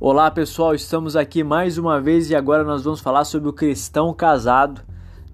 Olá pessoal, estamos aqui mais uma vez e agora nós vamos falar sobre o cristão casado,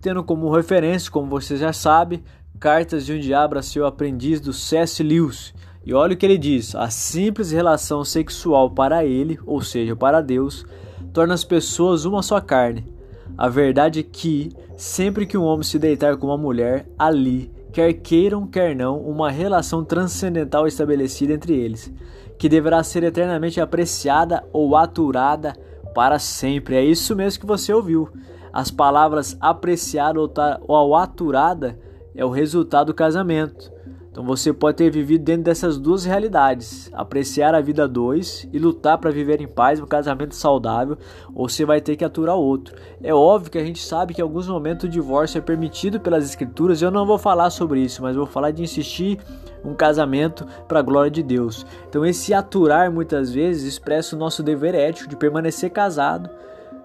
tendo como referência, como você já sabe, Cartas de um Diabo a seu aprendiz do C.S. Lewis. E olha o que ele diz: a simples relação sexual para ele, ou seja, para Deus, torna as pessoas uma só carne. A verdade é que, sempre que um homem se deitar com uma mulher, ali, quer queiram, quer não, uma relação transcendental estabelecida entre eles que deverá ser eternamente apreciada ou aturada para sempre. É isso mesmo que você ouviu. As palavras apreciada ou aturada é o resultado do casamento. Então você pode ter vivido dentro dessas duas realidades: apreciar a vida dois e lutar para viver em paz, um casamento saudável, ou você vai ter que aturar outro. É óbvio que a gente sabe que em alguns momentos o divórcio é permitido pelas escrituras. Eu não vou falar sobre isso, mas vou falar de insistir um casamento para a glória de Deus. Então esse aturar muitas vezes expressa o nosso dever ético de permanecer casado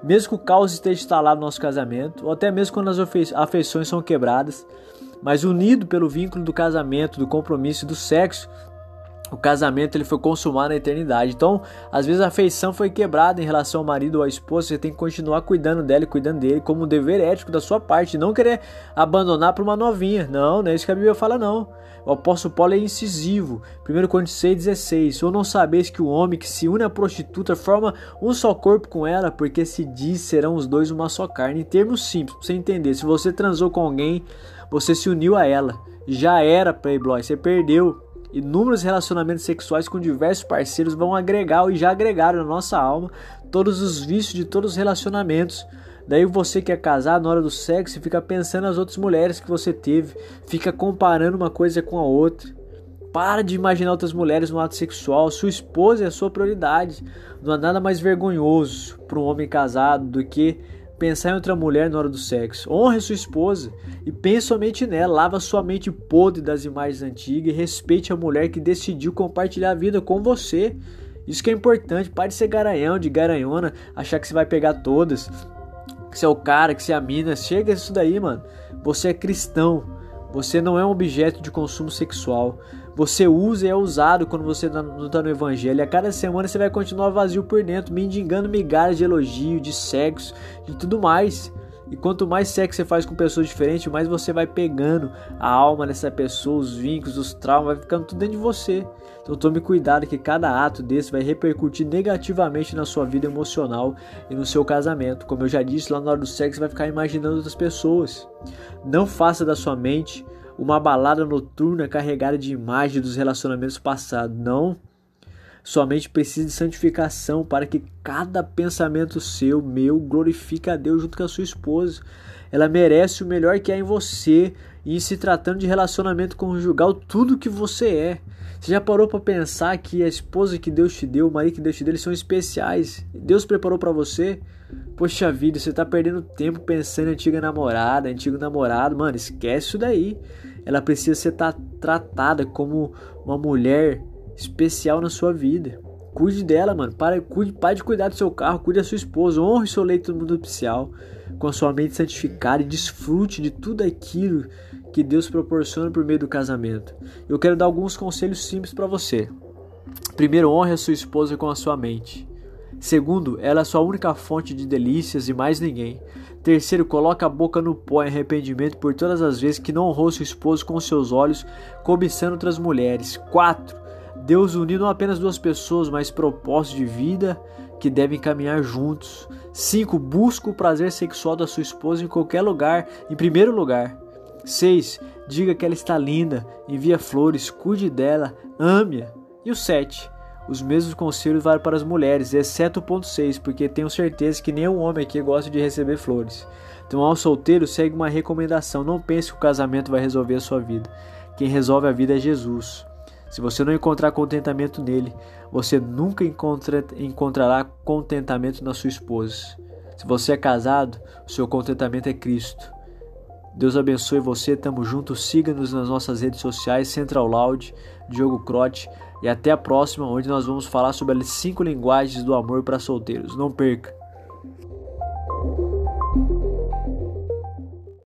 mesmo que o caos esteja instalado no nosso casamento, ou até mesmo quando as afeições são quebradas, mas unido pelo vínculo do casamento, do compromisso e do sexo, o casamento ele foi consumado na eternidade. Então, às vezes a afeição foi quebrada em relação ao marido ou à esposa, você tem que continuar cuidando dela e cuidando dele como um dever ético da sua parte, não querer abandonar para uma novinha. Não, não é isso que a Bíblia fala não. O apóstolo Paulo é incisivo. 1 Coríntios 6,16. Ou não sabeis que o homem que se une à prostituta forma um só corpo com ela, porque se diz serão os dois uma só carne. Em termos simples, para você entender, se você transou com alguém, você se uniu a ela. Já era Playboy, você perdeu. Inúmeros relacionamentos sexuais com diversos parceiros vão agregar e já agregaram na nossa alma todos os vícios de todos os relacionamentos. Daí você que é casado na hora do sexo fica pensando nas outras mulheres que você teve, fica comparando uma coisa com a outra. Para de imaginar outras mulheres no ato sexual. Sua esposa é a sua prioridade. Não há nada mais vergonhoso para um homem casado do que pensar em outra mulher na hora do sexo. Honre sua esposa e pense somente nela. Lava sua mente podre das imagens antigas e respeite a mulher que decidiu compartilhar a vida com você. Isso que é importante. Pare de ser garanhão, de garanhona, achar que você vai pegar todas que você é o cara, que você é a mina. Chega isso daí, mano. Você é cristão. Você não é um objeto de consumo sexual. Você usa e é usado quando você tá não está no evangelho. E a cada semana você vai continuar vazio por dentro, mendigando migalhas de elogio, de sexo, de tudo mais. E quanto mais sexo você faz com pessoas diferentes, mais você vai pegando a alma dessa pessoa, os vínculos, os traumas, vai ficando tudo dentro de você. Então tome cuidado que cada ato desse vai repercutir negativamente na sua vida emocional e no seu casamento. Como eu já disse, lá na hora do sexo você vai ficar imaginando outras pessoas. Não faça da sua mente uma balada noturna carregada de imagens dos relacionamentos passados. Não Somente precisa de santificação para que cada pensamento seu, meu, glorifique a Deus junto com a sua esposa. Ela merece o melhor que há em você e se tratando de relacionamento conjugal, tudo que você é. Você já parou para pensar que a esposa que Deus te deu, o marido que Deus te deu, eles são especiais? Deus preparou para você? Poxa vida, você tá perdendo tempo pensando em antiga namorada, antigo namorado. Mano, esquece isso daí. Ela precisa ser tratada como uma mulher especial na sua vida. Cuide dela, mano. Para, cuide, pare de cuidar do seu carro, cuide da sua esposa, honre seu leito nupcial com a sua mente santificada e desfrute de tudo aquilo que Deus proporciona por meio do casamento. Eu quero dar alguns conselhos simples para você. Primeiro, honre a sua esposa com a sua mente. Segundo, ela é a sua única fonte de delícias e mais ninguém. Terceiro, coloque a boca no pó em arrependimento por todas as vezes que não honrou seu esposo com seus olhos, cobiçando outras mulheres. Quatro, Deus uniu não apenas duas pessoas, mas propósitos de vida que devem caminhar juntos. 5. Busca o prazer sexual da sua esposa em qualquer lugar, em primeiro lugar. 6. Diga que ela está linda, envia flores, cuide dela, ame-a. E o 7. Os mesmos conselhos valem para as mulheres, exceto o ponto 6, porque tenho certeza que nenhum homem aqui gosta de receber flores. Então, ao solteiro, segue uma recomendação: não pense que o casamento vai resolver a sua vida. Quem resolve a vida é Jesus. Se você não encontrar contentamento nele, você nunca encontra, encontrará contentamento na sua esposa. Se você é casado, o seu contentamento é Cristo. Deus abençoe você, tamo junto, siga-nos nas nossas redes sociais, Central Loud, Diogo Crote, e até a próxima, onde nós vamos falar sobre as cinco linguagens do amor para solteiros. Não perca!